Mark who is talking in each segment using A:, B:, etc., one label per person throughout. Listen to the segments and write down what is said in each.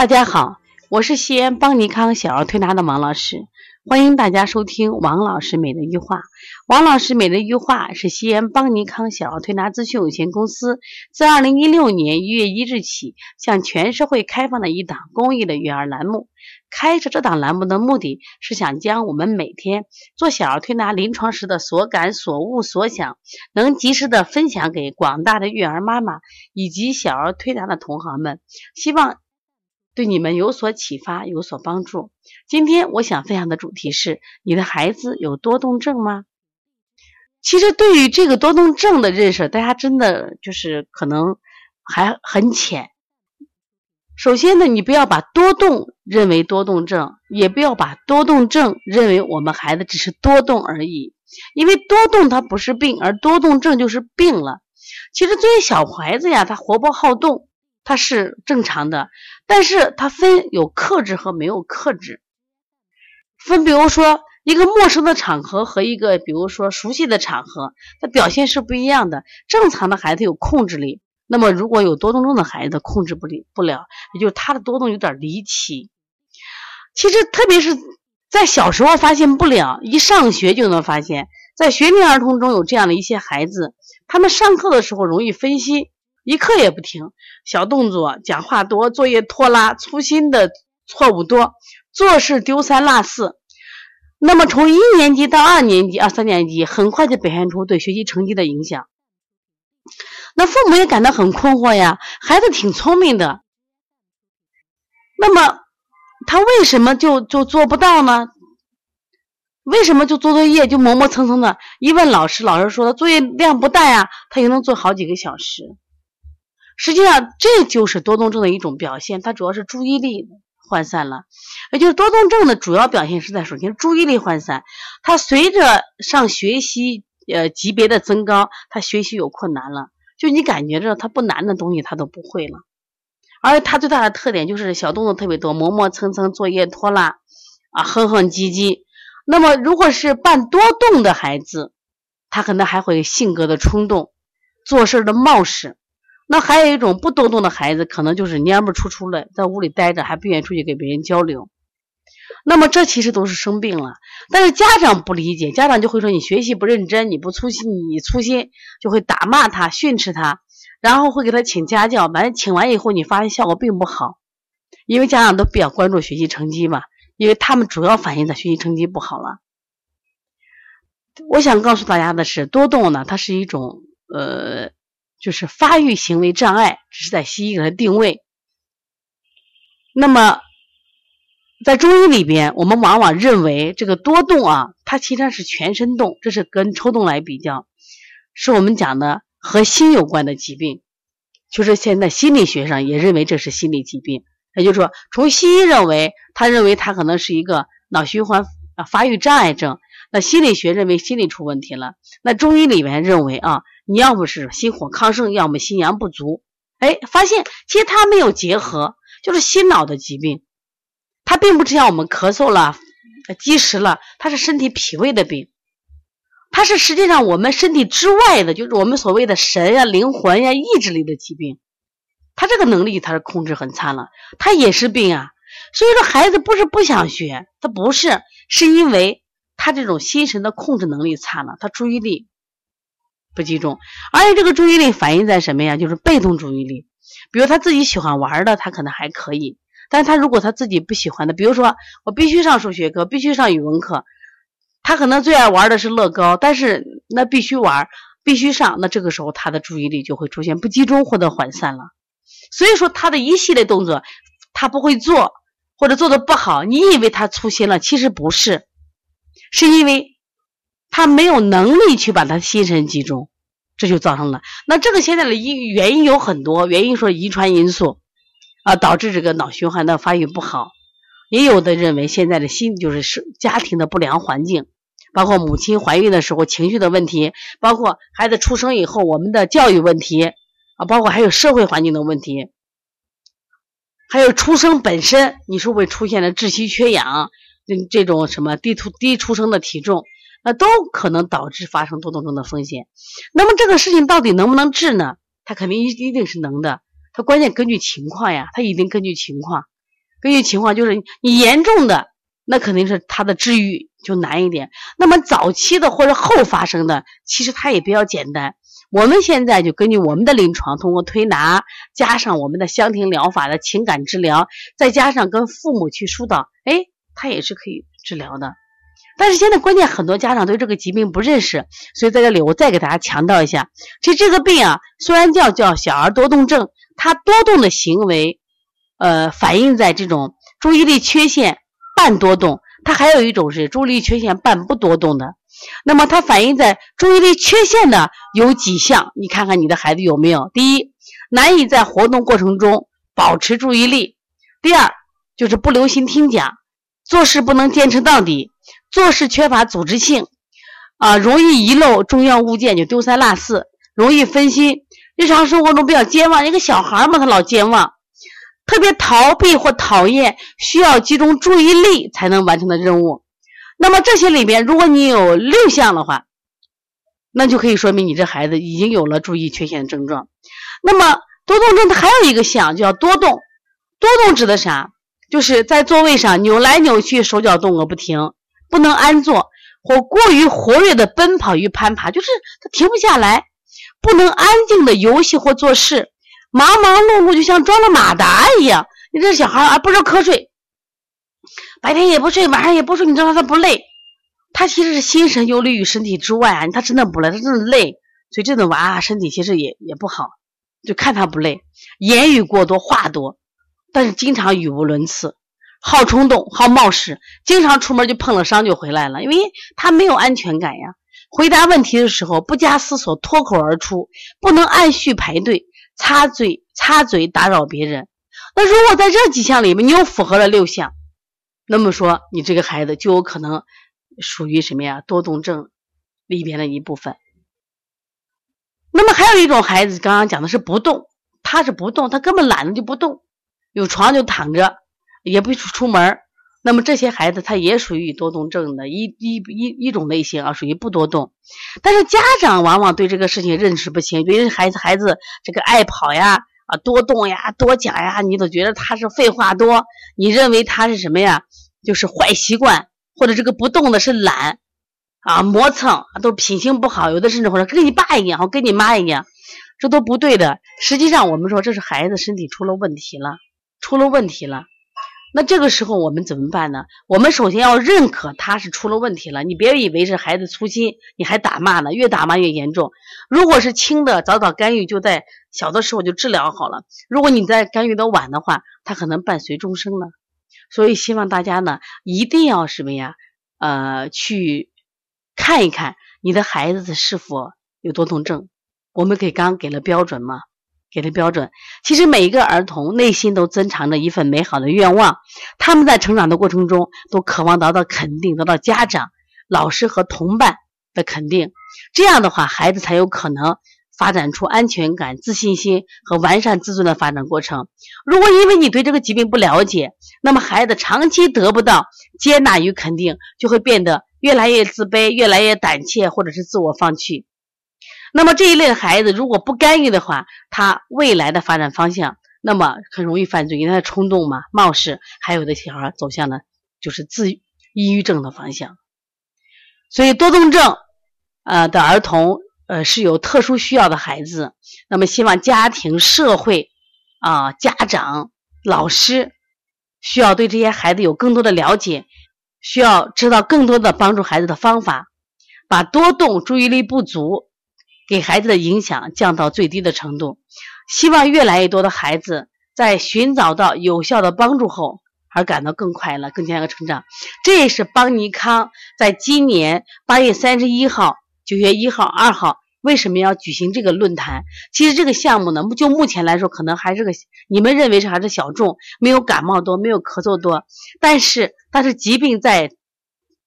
A: 大家好，我是西安邦尼康小儿推拿的王老师，欢迎大家收听王老师每日一句话。王老师每日一句话是西安邦尼康小儿推拿咨询有限公司自二零一六年一月一日起向全社会开放的一档公益的育儿栏目。开设这档栏目的目的是想将我们每天做小儿推拿临床时的所感所悟所想，能及时的分享给广大的育儿妈妈以及小儿推拿的同行们，希望。对你们有所启发，有所帮助。今天我想分享的主题是：你的孩子有多动症吗？其实对于这个多动症的认识，大家真的就是可能还很浅。首先呢，你不要把多动认为多动症，也不要把多动症认为我们孩子只是多动而已。因为多动它不是病，而多动症就是病了。其实作为小孩子呀，他活泼好动。他是正常的，但是它分有克制和没有克制。分比如说一个陌生的场合和一个比如说熟悉的场合，它表现是不一样的。正常的孩子有控制力，那么如果有多动症的孩子控制不力不了，也就是他的多动有点离奇。其实特别是在小时候发现不了，一上学就能发现。在学龄儿童中有这样的一些孩子，他们上课的时候容易分心。一刻也不停，小动作，讲话多，作业拖拉，粗心的错误多，做事丢三落四。那么从一年级到二年级、二三年级，很快就表现出对学习成绩的影响。那父母也感到很困惑呀，孩子挺聪明的，那么他为什么就就做不到呢？为什么就做作业就磨磨蹭蹭的？一问老师，老师说他作业量不大呀，他也能做好几个小时。实际上，这就是多动症的一种表现，它主要是注意力涣散了。也就是多动症的主要表现是在首先注意力涣散，他随着上学习呃级别的增高，他学习有困难了，就你感觉着他不难的东西他都不会了。而他最大的特点就是小动作特别多，磨磨蹭蹭，作业拖拉啊，哼哼唧唧。那么如果是伴多动的孩子，他可能还会性格的冲动，做事的冒失。那还有一种不多动的孩子，可能就是蔫不出出的，在屋里待着，还不愿意出去跟别人交流。那么这其实都是生病了。但是家长不理解，家长就会说你学习不认真，你不粗心，你粗心就会打骂他、训斥他，然后会给他请家教。反正请完以后，你发现效果并不好，因为家长都比较关注学习成绩嘛，因为他们主要反映在学习成绩不好了。我想告诉大家的是，多动呢，它是一种呃。就是发育行为障碍，只是在西医给它定位。那么，在中医里边，我们往往认为这个多动啊，它其实是全身动，这是跟抽动来比较，是我们讲的和心有关的疾病。就是现在心理学上也认为这是心理疾病，也就是说，从西医认为，他认为他可能是一个脑循环发育障碍症，那心理学认为心理出问题了，那中医里面认为啊。你要么是心火亢盛，要么心阳不足。哎，发现其实它没有结合，就是心脑的疾病。它并不是像我们咳嗽了、积食了，它是身体脾胃的病。它是实际上我们身体之外的，就是我们所谓的神呀、灵魂呀、意志力的疾病。他这个能力他是控制很差了，他也是病啊。所以说孩子不是不想学，他不是，是因为他这种心神的控制能力差了，他注意力。不集中，而且这个注意力反映在什么呀？就是被动注意力。比如他自己喜欢玩的，他可能还可以；但是他如果他自己不喜欢的，比如说我必须上数学课，必须上语文课，他可能最爱玩的是乐高，但是那必须玩，必须上，那这个时候他的注意力就会出现不集中或者涣散了。所以说他的一系列动作他不会做，或者做的不好，你以为他粗心了，其实不是，是因为。他没有能力去把他心神集中，这就造成了。那这个现在的因原因有很多，原因说遗传因素啊，导致这个脑循环的发育不好。也有的认为现在的心就是是家庭的不良环境，包括母亲怀孕的时候情绪的问题，包括孩子出生以后我们的教育问题啊，包括还有社会环境的问题，还有出生本身，你是不是出现了窒息缺氧，这这种什么低出低出生的体重。那都可能导致发生多动症的风险。那么这个事情到底能不能治呢？它肯定一一定是能的。它关键根据情况呀，它一定根据情况。根据情况，就是你严重的，那肯定是它的治愈就难一点。那么早期的或者后发生的，其实它也比较简单。我们现在就根据我们的临床，通过推拿，加上我们的香庭疗法的情感治疗，再加上跟父母去疏导，哎，它也是可以治疗的。但是现在关键很多家长对这个疾病不认识，所以在这里我再给大家强调一下，其实这个病啊，虽然叫叫小儿多动症，它多动的行为，呃，反映在这种注意力缺陷半多动，它还有一种是注意力缺陷半不多动的。那么它反映在注意力缺陷的有几项，你看看你的孩子有没有？第一，难以在活动过程中保持注意力；第二，就是不留心听讲，做事不能坚持到底。做事缺乏组织性，啊，容易遗漏重要物件，就丢三落四，容易分心。日常生活中比较健忘，一个小孩嘛，他老健忘，特别逃避或讨厌需要集中注意力才能完成的任务。那么这些里边，如果你有六项的话，那就可以说明你这孩子已经有了注意缺陷症状。那么多动症它还有一个项叫多动，多动指的啥？就是在座位上扭来扭去，手脚动个不停。不能安坐或过于活跃的奔跑与攀爬，就是他停不下来；不能安静的游戏或做事，忙忙碌碌就像装了马达一样。你这小孩啊，不知道瞌睡，白天也不睡，晚上也不睡，你知道他不累？他其实是心神游离于身体之外啊，他真的不累，他真的累。所以这种娃啊，身体其实也也不好，就看他不累，言语过多，话多，但是经常语无伦次。好冲动，好冒失，经常出门就碰了伤就回来了，因为他没有安全感呀。回答问题的时候不加思索，脱口而出，不能按序排队，插嘴插嘴打扰别人。那如果在这几项里面你又符合了六项，那么说你这个孩子就有可能属于什么呀？多动症里边的一部分。那么还有一种孩子，刚刚讲的是不动，他是不动，他根本懒得就不动，有床就躺着。也不出出门那么这些孩子他也属于多动症的一一一一种类型啊，属于不多动。但是家长往往对这个事情认识不清，觉得孩子孩子这个爱跑呀啊多动呀多讲呀，你都觉得他是废话多，你认为他是什么呀？就是坏习惯，或者这个不动的是懒啊磨蹭，都品行不好，有的甚至或者跟你爸一样，或跟你妈一样，这都不对的。实际上我们说这是孩子身体出了问题了，出了问题了。那这个时候我们怎么办呢？我们首先要认可他是出了问题了。你别以为是孩子粗心，你还打骂呢，越打骂越严重。如果是轻的，早早干预就在小的时候就治疗好了。如果你在干预的晚的话，他可能伴随终生呢。所以希望大家呢一定要什么呀？呃，去看一看你的孩子是否有多动症。我们给刚给了标准吗？给的标准，其实每一个儿童内心都珍藏着一份美好的愿望，他们在成长的过程中都渴望得到肯定，得到家长、老师和同伴的肯定。这样的话，孩子才有可能发展出安全感、自信心和完善自尊的发展过程。如果因为你对这个疾病不了解，那么孩子长期得不到接纳与肯定，就会变得越来越自卑、越来越胆怯，或者是自我放弃。那么这一类的孩子，如果不干预的话，他未来的发展方向，那么很容易犯罪，因为他冲动嘛、冒失，还有的小孩走向了就是自抑郁症的方向。所以多动症呃的儿童呃是有特殊需要的孩子，那么希望家庭、社会啊、家长、老师需要对这些孩子有更多的了解，需要知道更多的帮助孩子的方法，把多动、注意力不足。给孩子的影响降到最低的程度，希望越来越多的孩子在寻找到有效的帮助后，而感到更快乐、更加的成长。这也是邦尼康在今年八月三十一号、九月一号、二号为什么要举行这个论坛？其实这个项目呢，就目前来说，可能还是个你们认为是还是小众，没有感冒多，没有咳嗽多，但是但是疾病在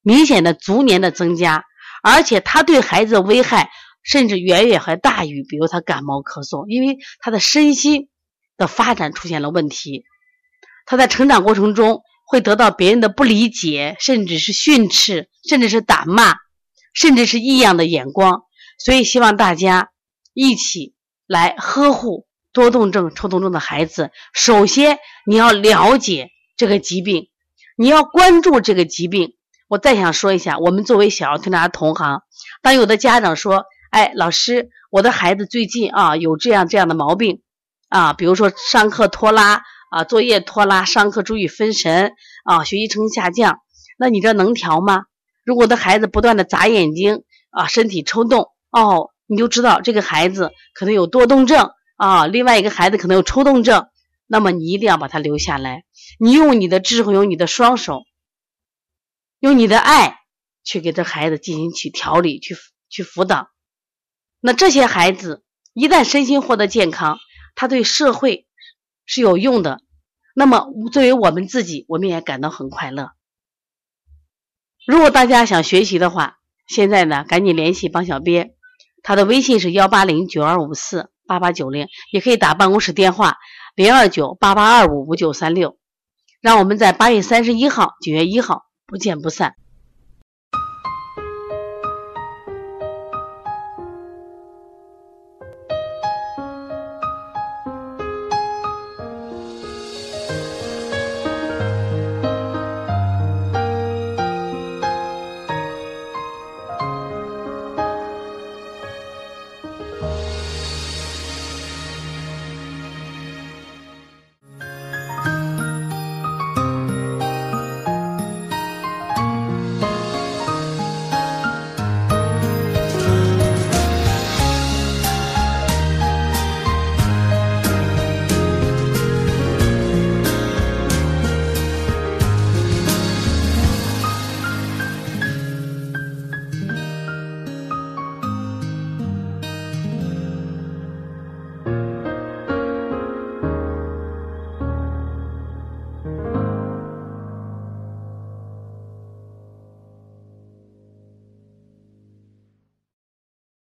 A: 明显的逐年的增加，而且它对孩子危害。甚至远远还大于，比如他感冒咳嗽，因为他的身心的发展出现了问题，他在成长过程中会得到别人的不理解，甚至是训斥，甚至是打骂，甚至是异样的眼光。所以希望大家一起来呵护多动症、抽动症的孩子。首先你要了解这。个疾病，你要关注这个疾病。我再想说一下，我们作为小儿推拿同行，当有的家长说：“哎，老师，我的孩子最近啊有这样这样的毛病啊，比如说上课拖拉啊，作业拖拉，上课注意分神啊，学习成绩下降，那你这能调吗？如果的孩子不断的眨眼睛啊，身体抽动哦，你就知道这个孩子可能有多动症啊，另外一个孩子可能有抽动症，那么你一定要把他留下来，你用你的智慧，用你的双手。”用你的爱去给这孩子进行去调理、去去辅导，那这些孩子一旦身心获得健康，他对社会是有用的。那么作为我们自己，我们也感到很快乐。如果大家想学习的话，现在呢赶紧联系帮小编，他的微信是幺八零九二五四八八九零，也可以打办公室电话零二九八八二五五九三六。让我们在八月三十一号、九月一号。不见不散。